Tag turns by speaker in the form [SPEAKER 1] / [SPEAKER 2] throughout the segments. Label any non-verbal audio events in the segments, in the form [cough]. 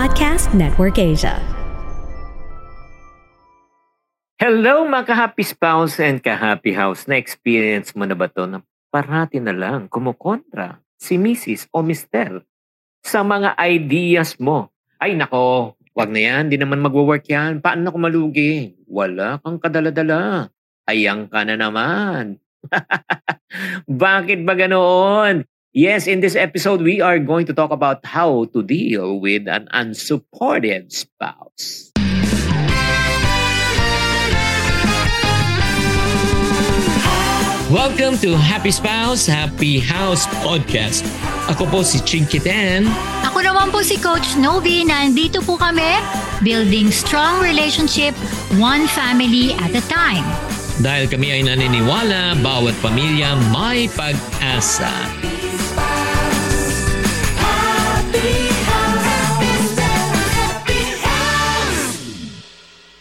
[SPEAKER 1] Podcast Network Asia.
[SPEAKER 2] Hello mga ka-happy spouse and ka-happy house. Na-experience mo na ba to na parati na lang kumukontra si Mrs. o Mr. sa mga ideas mo? Ay nako, wag na yan. Di naman magwo-work yan. Paano ako malugi? Wala kang kadala-dala. Ayang ka na naman. [laughs] Bakit ba ganoon? Yes, in this episode, we are going to talk about how to deal with an unsupportive spouse. Welcome to Happy Spouse, Happy House Podcast. Ako po si Chinky Tan.
[SPEAKER 3] Ako naman po si Coach Novi. Nandito po kami, building strong relationship, one family at a time.
[SPEAKER 2] Dahil kami ay naniniwala, bawat pamilya may pag-asa.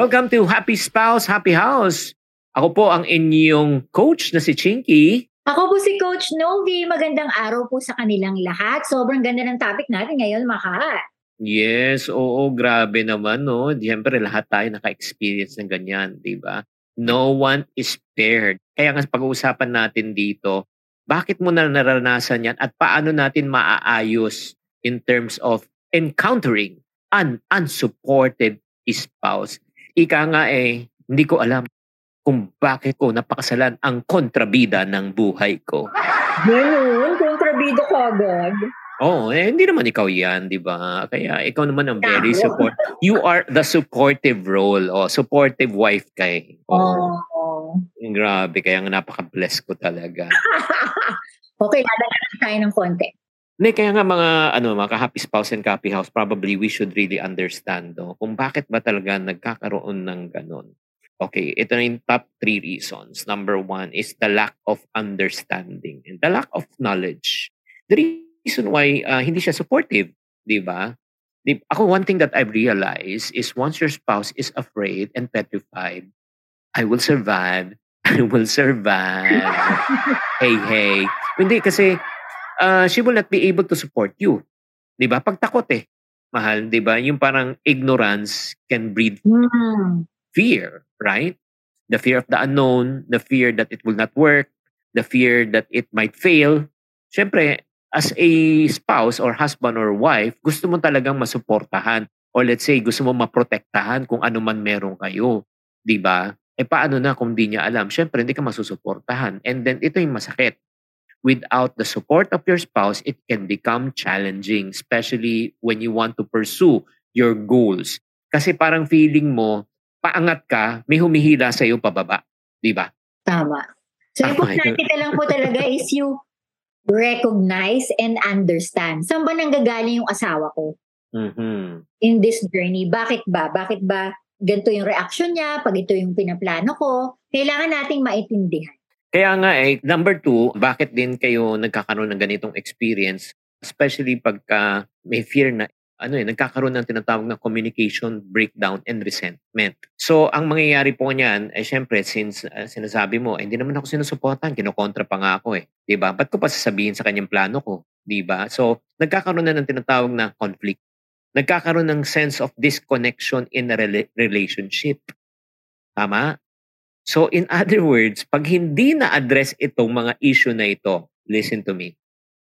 [SPEAKER 2] Welcome to Happy Spouse, Happy House. Ako po ang inyong coach na si Chinky.
[SPEAKER 3] Ako po si Coach Novi. Magandang araw po sa kanilang lahat. Sobrang ganda ng topic natin ngayon, Maka.
[SPEAKER 2] Yes, oo, grabe naman, no? Siyempre, lahat tayo naka-experience ng ganyan, di ba? No one is spared. Kaya nga pag-uusapan natin dito, bakit mo na naranasan yan at paano natin maaayos in terms of encountering an unsupported spouse ika nga eh, hindi ko alam kung bakit ko napakasalan ang kontrabida ng buhay ko.
[SPEAKER 3] Ganun, kontrabida ko agad.
[SPEAKER 2] Oo, oh, eh, hindi naman ikaw yan, di ba? Kaya ikaw naman ang very support. You are the supportive role. Oh, supportive wife kay.
[SPEAKER 3] Oh. oh.
[SPEAKER 2] Grabe, kaya nga napaka-bless ko talaga. [laughs]
[SPEAKER 3] okay, lalagyan tayo ng konti.
[SPEAKER 2] Hindi, kaya nga mga, ano, mga happy spouse and happy house, probably we should really understand no, kung bakit ba talaga nagkakaroon ng ganun. Okay, ito na yung top three reasons. Number one is the lack of understanding and the lack of knowledge. The reason why uh, hindi siya supportive, di ba? Di, ako, one thing that I've realized is once your spouse is afraid and petrified, I will survive. [laughs] I will survive. [laughs] hey, hey. Hindi, kasi uh, she will not be able to support you. 'Di ba? Pagtakot eh. Mahal, 'di ba? Yung parang ignorance can breed mm. fear, right? The fear of the unknown, the fear that it will not work, the fear that it might fail. Siyempre, as a spouse or husband or wife, gusto mo talagang masuportahan or let's say gusto mo maprotektahan kung ano man meron kayo, 'di ba? Eh paano na kung di niya alam? Siyempre, hindi ka masusuportahan. And then ito yung masakit without the support of your spouse, it can become challenging, especially when you want to pursue your goals. Kasi parang feeling mo, paangat ka, may humihila sa iyo pababa. Di ba?
[SPEAKER 3] Tama. So, Tama importante lang po talaga is you recognize and understand. Saan ba nanggagaling yung asawa ko?
[SPEAKER 2] Mm-hmm.
[SPEAKER 3] In this journey. Bakit ba? Bakit ba ganito yung reaction niya? Pag ito yung pinaplano ko? Kailangan nating maintindihan.
[SPEAKER 2] Kaya nga eh, number two, bakit din kayo nagkakaroon ng ganitong experience? Especially pagka may fear na ano eh, nagkakaroon ng tinatawag na communication breakdown and resentment. So, ang mangyayari po niyan, eh syempre, since uh, sinasabi mo, eh, hindi naman ako sinusuportan, kinokontra pa nga ako eh. Ba? Ba't ko pa sasabihin sa kanyang plano ko? Ba? So, nagkakaroon na ng tinatawag na conflict. Nagkakaroon ng sense of disconnection in a rela- relationship. Tama? So in [laughs] other words, pag hindi na-address itong mga issue na ito, listen to me,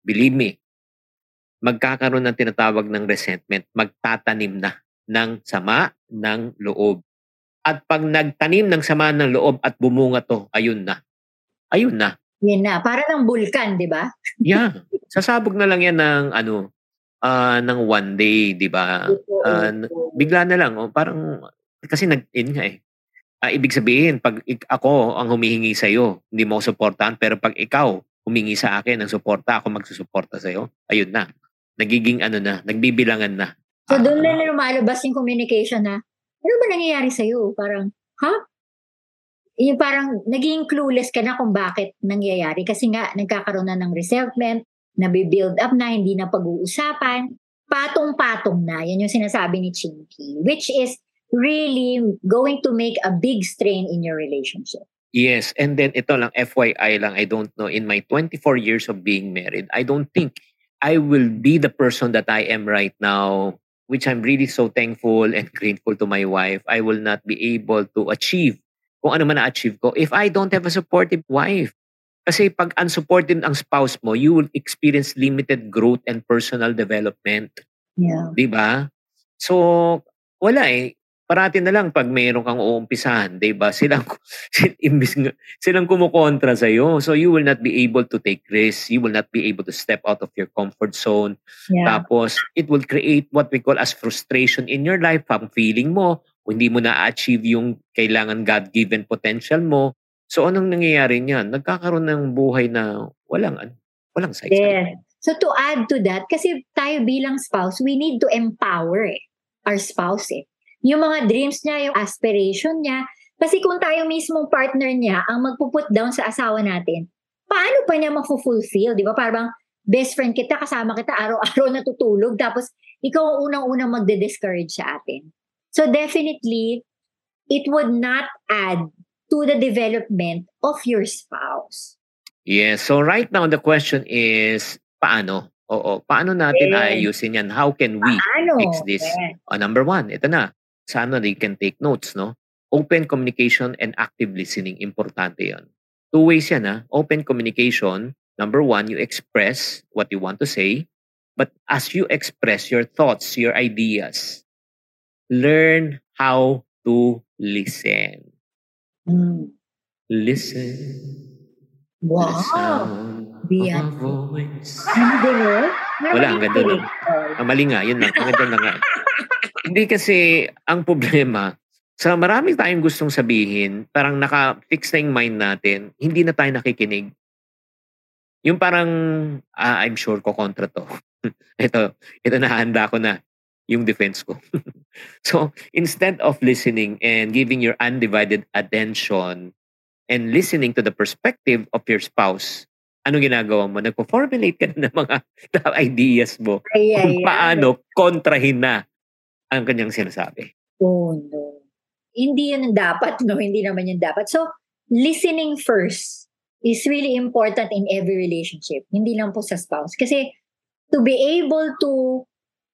[SPEAKER 2] believe me, magkakaroon ng tinatawag ng resentment, magtatanim na ng sama ng loob. At pag nagtanim ng sama ng loob at bumunga to, ayun na. Ayun na.
[SPEAKER 3] Yan na. Para ng bulkan, di ba? [laughs]
[SPEAKER 2] yeah. Sasabog na lang yan ng ano, uh, ng one day, di ba? Uh, bigla na lang. Oh, parang, kasi nag-in nga eh uh, ibig sabihin, pag ik- ako ang humihingi sa iyo, hindi mo suportahan, pero pag ikaw humingi sa akin ng suporta, ako magsusuporta sa iyo, ayun na. Nagiging ano na, nagbibilangan na.
[SPEAKER 3] So, doon na uh, lumalabas yung communication na, ano ba nangyayari sa iyo? Parang, ha? Huh? Yung parang naging clueless ka na kung bakit nangyayari. Kasi nga, nagkakaroon na ng resentment, nabibuild up na, hindi na pag-uusapan. Patong-patong na. Yan yung sinasabi ni Chinky. Which is, really going to make a big strain in your relationship.
[SPEAKER 2] Yes, and then ito lang FYI lang I don't know in my 24 years of being married, I don't think I will be the person that I am right now which I'm really so thankful and [laughs] grateful to my wife, I will not be able to achieve kung ano man na-achieve ko if I don't have a supportive wife. Kasi pag unsupported ang spouse mo, you will experience limited growth and personal development.
[SPEAKER 3] Yeah.
[SPEAKER 2] 'Di ba? So, wala eh. Parati na lang pag mayroon kang uumpisahan, 'di ba? Silang imbis silang kumukontra sa iyo. So you will not be able to take risks. You will not be able to step out of your comfort zone.
[SPEAKER 3] Yeah.
[SPEAKER 2] Tapos it will create what we call as frustration in your life. Ang feeling mo, hindi mo na-achieve yung kailangan God-given potential mo. So anong nangyayari niyan? Nagkakaroon ng buhay na walang walang size.
[SPEAKER 3] Yes. So to add to that, kasi tayo bilang spouse, we need to empower eh, our spouse eh. Yung mga dreams niya, yung aspiration niya. Kasi kung tayo mismong partner niya ang magpuput down sa asawa natin, paano pa niya ma-fulfill? Di ba? Parang best friend kita, kasama kita araw-araw [laughs] natutulog, tapos ikaw ang unang-unang magde-discourage sa atin. So definitely, it would not add to the development of your spouse.
[SPEAKER 2] Yes. So right now, the question is, paano? Oo. Paano natin
[SPEAKER 3] Yes.
[SPEAKER 2] aayusin yan? How can we
[SPEAKER 3] Paano?
[SPEAKER 2] fix this?
[SPEAKER 3] Yes.
[SPEAKER 2] Uh, number one, ito na. Sana they can take notes, no? Open communication and active listening. Importante yan. Two ways yan, ha? Open communication. Number one, you express what you want to say. But as you express your thoughts, your ideas, learn how to listen.
[SPEAKER 3] Mm.
[SPEAKER 2] Listen.
[SPEAKER 3] Wow.
[SPEAKER 2] sound
[SPEAKER 3] Biyan.
[SPEAKER 2] of a voice.
[SPEAKER 3] Ano din eh?
[SPEAKER 2] Wala, ang ganda nun. Ang mali nga, yun lang. Ang ganda na nga. [laughs] Hindi kasi, ang problema, sa marami tayong gustong sabihin, parang naka-fix na yung mind natin, hindi na tayo nakikinig. Yung parang, ah, I'm sure ko kontra to. [laughs] ito, ito nahanda ko na yung defense ko. [laughs] so, instead of listening and giving your undivided attention and listening to the perspective of your spouse, ano ginagawa mo? Nagpo-formulate ka na ng mga [laughs] ideas mo
[SPEAKER 3] Ay, ay,
[SPEAKER 2] kung
[SPEAKER 3] ay.
[SPEAKER 2] paano kontrahin na ang kanyang sinasabi.
[SPEAKER 3] Oh, no. Hindi yun ang dapat, no? [laughs] Hindi naman yun dapat. So, listening first is really important in every relationship. Hindi lang po sa spouse. Kasi to be able to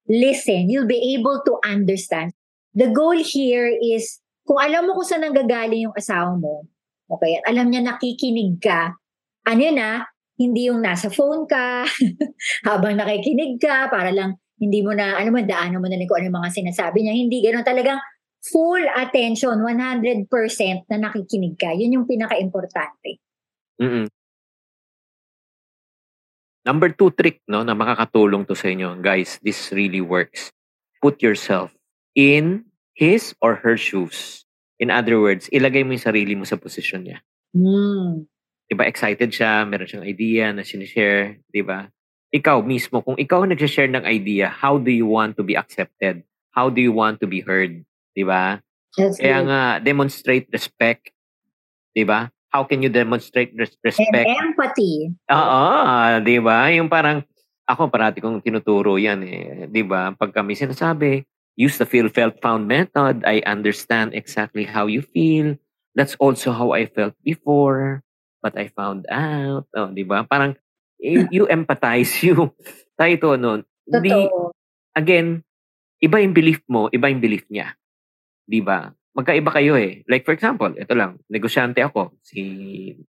[SPEAKER 3] listen, you'll be able to understand. The goal here is, kung alam mo kung saan nanggagaling yung asawa mo, okay, alam niya nakikinig ka, ano yun ah, hindi yung nasa phone ka, [laughs] habang nakikinig ka, para lang hindi mo na, alam mo, daanan mo na rin kung ano yung mga sinasabi niya. Hindi ganun talagang full attention, 100% na nakikinig ka. Yun yung pinaka-importante.
[SPEAKER 2] Mm-mm. Number two trick no, na makakatulong to sa inyo. Guys, this really works. Put yourself in his or her shoes. In other words, ilagay mo yung sarili mo sa posisyon niya.
[SPEAKER 3] Mm.
[SPEAKER 2] Diba, excited siya, meron siyang idea na sinishare, diba? Ikaw mismo, kung ikaw ang nagsishare ng idea, how do you want to be accepted? How do you want to be heard? Diba?
[SPEAKER 3] That's
[SPEAKER 2] Kaya
[SPEAKER 3] good.
[SPEAKER 2] nga, demonstrate respect. Diba? How can you demonstrate res-
[SPEAKER 3] And
[SPEAKER 2] respect?
[SPEAKER 3] empathy.
[SPEAKER 2] Oo, di ba? Yung parang, ako parati kong tinuturo yan eh. Di ba? Pag kami sinasabi, use the feel, felt, found method. I understand exactly how you feel. That's also how I felt before. But I found out. Oh, di ba? Parang, you, you empathize [laughs] you. Tayo ito, no? Hindi, again, iba yung belief mo, iba yung belief niya. Di ba? Magkaiba kayo eh. Like for example, ito lang, negosyante ako, si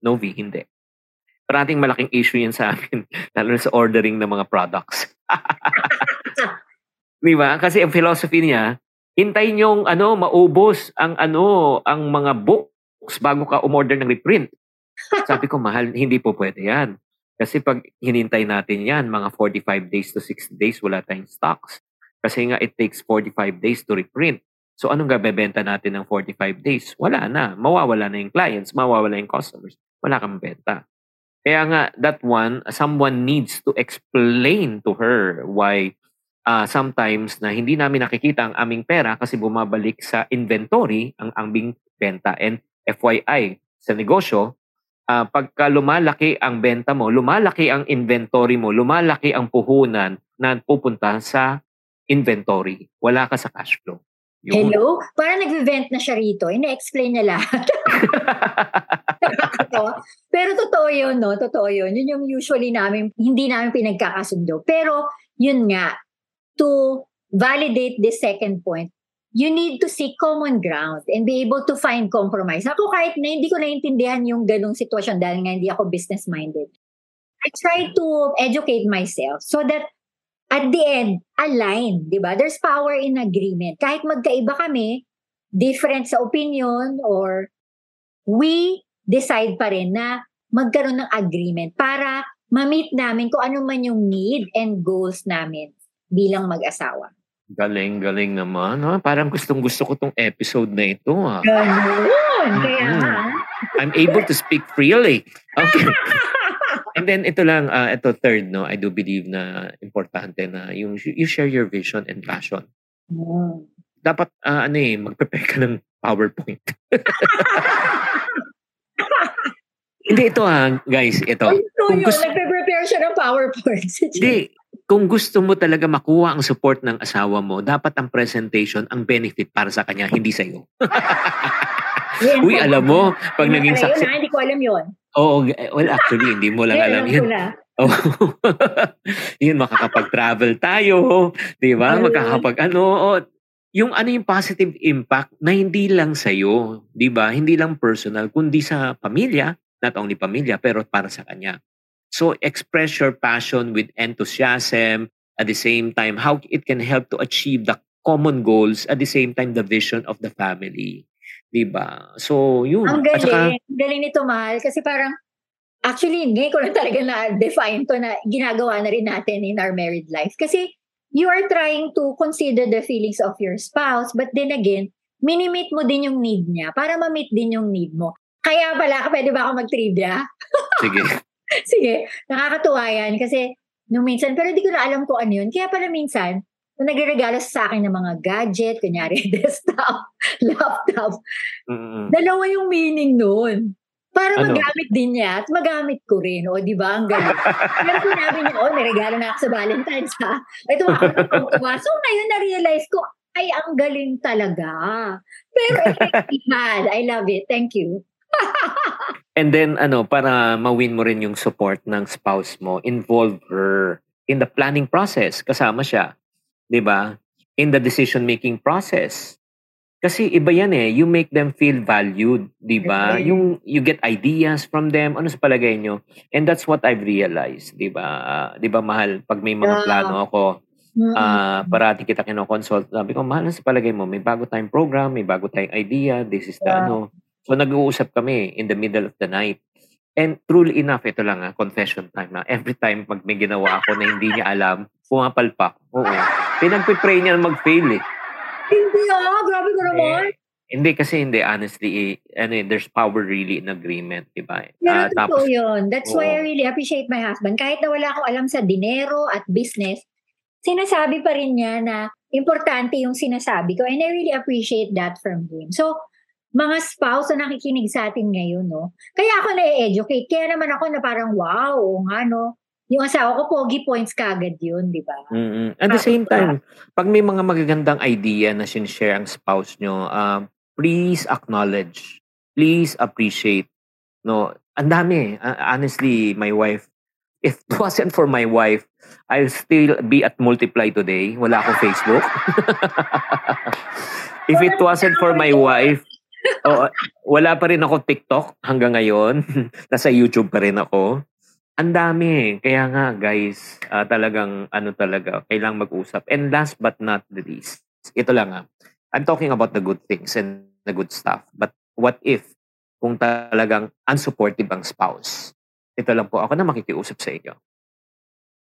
[SPEAKER 2] Novi, hindi. Parating malaking issue yan sa amin, [laughs] lalo na sa ordering ng mga products. [laughs] Di ba? Kasi ang philosophy niya, hintayin yung ano, maubos ang ano, ang mga books bago ka umorder ng reprint. Sabi ko, mahal, hindi po pwede yan. Kasi pag hinintay natin yan, mga 45 days to 60 days, wala tayong stocks. Kasi nga, it takes 45 days to reprint. So, anong gabebenta natin ng 45 days? Wala na. Mawawala na yung clients, mawawala yung customers. Wala kang benta. Kaya nga, that one, someone needs to explain to her why uh, sometimes na hindi namin nakikita ang aming pera kasi bumabalik sa inventory ang aming benta. And FYI, sa negosyo, uh, pagka lumalaki ang benta mo, lumalaki ang inventory mo, lumalaki ang puhunan na pupunta sa inventory. Wala ka sa cash flow. Yun.
[SPEAKER 3] Hello? Parang nag-vent na siya rito. Ina-explain niya lahat. [laughs] Pero totoo yun, no? Totoo yun. Yun yung usually namin, hindi namin pinagkakasundo. Pero, yun nga, to validate this second point, you need to seek common ground and be able to find compromise. Ako kahit na hindi ko naintindihan yung ganong sitwasyon dahil nga hindi ako business-minded. I try to educate myself so that at the end, align, di ba? There's power in agreement. Kahit magkaiba kami, different sa opinion, or we decide pa rin na magkaroon ng agreement para ma-meet namin kung ano man yung need and goals namin bilang mag-asawa.
[SPEAKER 2] Galing, galing naman. Ha? Parang gustong gusto ko tong episode na ito. Ha?
[SPEAKER 3] Ganun. Kaya
[SPEAKER 2] Mm-mm. I'm able to speak freely. Okay. [laughs] And then ito lang, uh, ito third, no, I do believe na importante na yung you share your vision and passion.
[SPEAKER 3] Mm.
[SPEAKER 2] Dapat, uh, ano eh, mag-prepare ka ng PowerPoint. [laughs] Hindi, ito ha, guys, ito.
[SPEAKER 3] Ay, so
[SPEAKER 2] Kung
[SPEAKER 3] yun,
[SPEAKER 2] gusto-
[SPEAKER 3] nagpe-prepare siya ng PowerPoint. [laughs]
[SPEAKER 2] Hindi, kung gusto mo talaga makuha ang support ng asawa mo, dapat ang presentation, ang benefit para sa kanya, hindi sa'yo.
[SPEAKER 3] Yan
[SPEAKER 2] Uy, alam mo, pag naging success...
[SPEAKER 3] ha? Hindi ko alam yun.
[SPEAKER 2] Oo, eh, well, actually, hindi mo lang alam yun. [laughs] Oh. yun, makakapag-travel tayo, di ba? Makakapag, ano, oh, yung ano yung positive impact na hindi lang sa'yo, di ba? Hindi lang personal, kundi sa pamilya, not only pamilya, pero para sa kanya. So, express your passion with enthusiasm, at the same time, how it can help to achieve the common goals, at the same time, the vision of the family. Di ba? So, yun.
[SPEAKER 3] Ang
[SPEAKER 2] At saka,
[SPEAKER 3] galing. Ang galing nito, Mahal. Kasi parang, actually, ngayon ko lang talaga na-define to na ginagawa na rin natin in our married life. Kasi, you are trying to consider the feelings of your spouse, but then again, minimit mo din yung need niya para ma-meet din yung need mo. Kaya pala, pwede ba ako mag-trivia?
[SPEAKER 2] sige. [laughs] [laughs]
[SPEAKER 3] Sige, nakakatuwa yan kasi nung minsan, pero di ko na alam kung ano yun. Kaya pala minsan, nung nagre-regalo sa akin ng mga gadget, kunyari [laughs] desktop, laptop,
[SPEAKER 2] Mm-mm.
[SPEAKER 3] dalawa yung meaning nun. Para
[SPEAKER 2] Ano?
[SPEAKER 3] magamit din niya at magamit ko rin. O, di ba? Ang galing. [laughs] Pero sinabi niya, oh, niregalo na ako sa Valentine's, ha? Ito natutuwa. So, ngayon na-realize ko, ay, ang galing talaga. Pero effective. I love it. Thank you.
[SPEAKER 2] And then ano, para mawin mo rin yung support ng spouse mo, involve her in the planning process. Kasama siya. 'Di ba? In the decision making process. Kasi iba yan eh, you make them feel valued, 'di ba?
[SPEAKER 3] Okay.
[SPEAKER 2] Yung you get ideas from them, ano sa palagay nyo? And that's what I've realized, 'di ba? Ah, 'di ba mahal pag may mga
[SPEAKER 3] Yeah.
[SPEAKER 2] plano ako, ah parati kita kinoconsult. Sabi ko, mahal, ano sa palagay mo? May bago tayong program, may bago tayong idea, this is the
[SPEAKER 3] Yeah.
[SPEAKER 2] ano. So nag-uusap kami in the middle of the night. And truly enough, ito lang ah, confession time na every time pag may ginawa ako na hindi niya alam, pumapalpak. Oo. Pinagpipray niya na mag-fail eh.
[SPEAKER 3] Hindi ah, grabe ko naman.
[SPEAKER 2] Eh, Hindi kasi hindi honestly eh, ano eh, there's power really in agreement, 'di ba?
[SPEAKER 3] Pero
[SPEAKER 2] Ah,
[SPEAKER 3] totoo yun. That's why
[SPEAKER 2] Oo.
[SPEAKER 3] I really appreciate my husband. Kahit na wala akong alam sa dinero at business, sinasabi pa rin niya na importante yung sinasabi ko. And I really appreciate that from him. So, mga spouse na nakikinig sa atin ngayon, no? Kaya ako na-educate. Kaya naman ako na parang, wow, oo nga, no? Yung asawa ko, pogi points kagad yun, di ba?
[SPEAKER 2] Mm-mm. At the same time, pag may mga magagandang idea na sinishare ang spouse nyo, um, please acknowledge. Please appreciate. No, ang dami. Uh, honestly, my wife, if it wasn't for my wife, I'll still be at Multiply today. Wala akong Facebook. [laughs] if it wasn't for my wife, [laughs] oh, wala pa rin ako TikTok hanggang ngayon. [laughs] Nasa YouTube pa rin ako. Ang dami. Kaya nga, guys, ah, talagang ano talaga, kailangang mag-usap. And last but not the least, ito lang ah. I'm talking about the good things and the good stuff. But what if kung talagang unsupportive ang spouse? Ito lang po, ako na makikiusap sa inyo.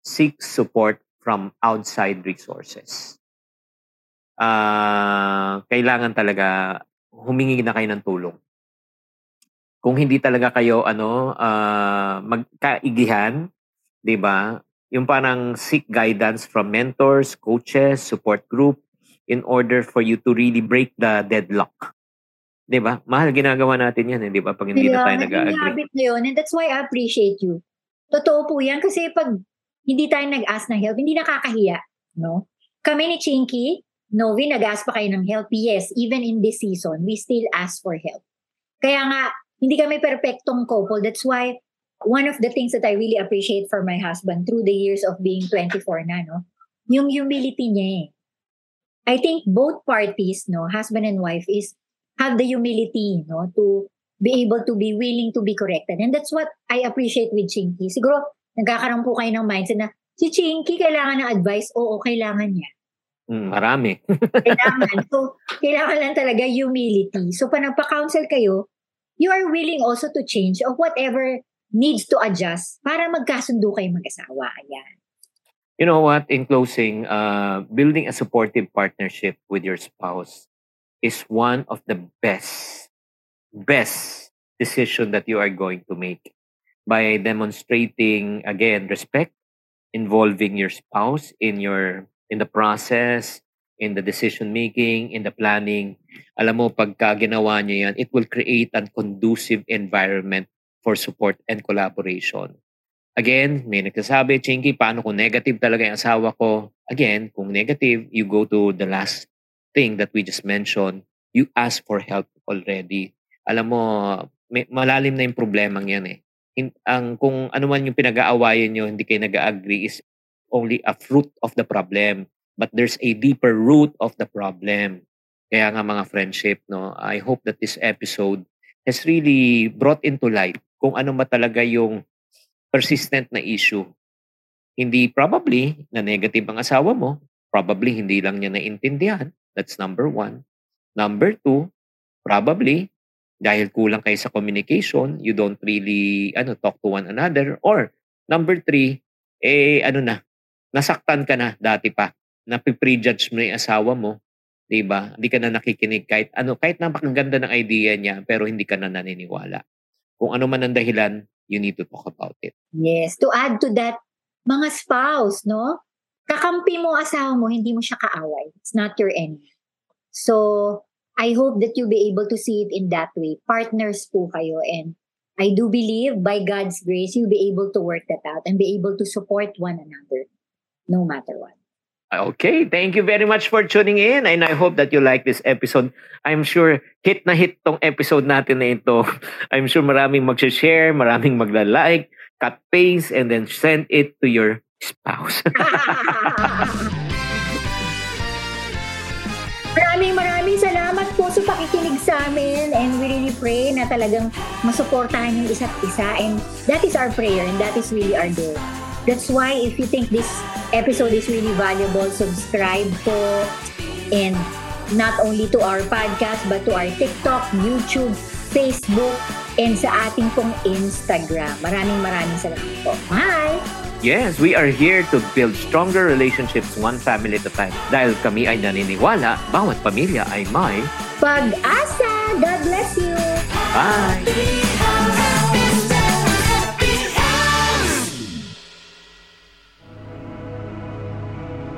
[SPEAKER 2] Seek support from outside resources. Ah, kailangan talaga humingi na kayo ng tulong kung hindi talaga kayo ano ah, magkaigihan, 'di ba? Yung parang seek guidance from mentors, coaches, support group in order for you to really break the deadlock. 'Di ba? Mahal ginagawa natin 'yan, eh, 'di ba? Pag hindi na tayo nag-agree.
[SPEAKER 3] na yun. And that's why I appreciate you. Totoo po yan. Kasi pag hindi tayo nag-ask ng help, hindi nakakahiya. No? Kami ni Chinky, Novi, nag-ask pa kayo ng help. Yes, even in this season, we still ask for help. Kaya nga, hindi kami perfectong couple. That's why one of the things that I really appreciate for my husband through the years of being 24 na, no? Yung humility niya eh. I think both parties, no, husband and wife, is have the humility, no, to be able to be willing to be corrected. And that's what I appreciate with Chinky. Siguro, nagkakaroon po kayo ng mindset na, si Chinky kailangan ng advice? Oo, kailangan niya.
[SPEAKER 2] Mm, marami. [laughs]
[SPEAKER 3] kailangan. So, kailangan lang talaga humility. So, pag nagpa-counsel kayo, you are willing also to change of whatever needs to adjust para magkasundo kayo mag-asawa. Ayan.
[SPEAKER 2] You know what? In closing, uh, building a supportive partnership with your spouse is one of the best, best decision that you are going to make by demonstrating again respect, involving your spouse in your in the process, in the decision making, in the planning. Alam mo, pagka ginawa niyo yan, it will create a conducive environment for support and collaboration. Again, may nagsasabi, Chinky, paano kung negative talaga yung asawa ko? Again, kung negative, you go to the last thing that we just mentioned. You ask for help already. Alam mo, may, malalim na yung problema yan eh. In, ang, kung ano man yung pinag-aawayan nyo, hindi kayo nag-agree is only a fruit of the problem. But there's a deeper root of the problem. Kaya nga mga friendship, no, I hope that this episode has really brought into light kung ano ba talaga yung persistent na issue. Hindi probably na negative ang asawa mo. Probably hindi lang niya naintindihan. That's number one. Number two, probably dahil kulang kayo sa communication, you don't really ano talk to one another. Or number three, eh ano na, nasaktan ka na dati pa. Napi-prejudge mo yung asawa mo. 'di ba? Hindi ka na nakikinig kahit ano, kahit napakaganda ng idea niya pero hindi ka na naniniwala. Kung ano man ang dahilan, you need to talk about it.
[SPEAKER 3] Yes. To add to that, mga spouse, no? Kakampi mo asawa mo, hindi mo siya kaaway. It's not your enemy. So, I hope that you'll be able to see it in that way. Partners po kayo and I do believe by God's grace, you'll be able to work that out and be able to support one another no matter what.
[SPEAKER 2] Okay, thank you very much for tuning in and I hope that you like this episode. I'm sure hit na hit tong episode natin na ito. [laughs] I'm sure maraming mag-share, maraming magla-like, cut paste, and then send it to your spouse. [laughs]
[SPEAKER 3] maraming maraming salamat po sa pakikinig sa amin and we really pray na talagang masuportahan yung isa't isa and that is our prayer and that is really our goal. That's why if you think this episode is really valuable, subscribe po and not only to our podcast but to our TikTok, YouTube, Facebook, and sa ating pong Instagram. Maraming maraming salamat po. Bye!
[SPEAKER 2] Yes, we are here to build stronger relationships one family at a time. Dahil kami ay naniniwala, bawat pamilya ay may
[SPEAKER 3] pag-asa. God bless you!
[SPEAKER 2] Bye!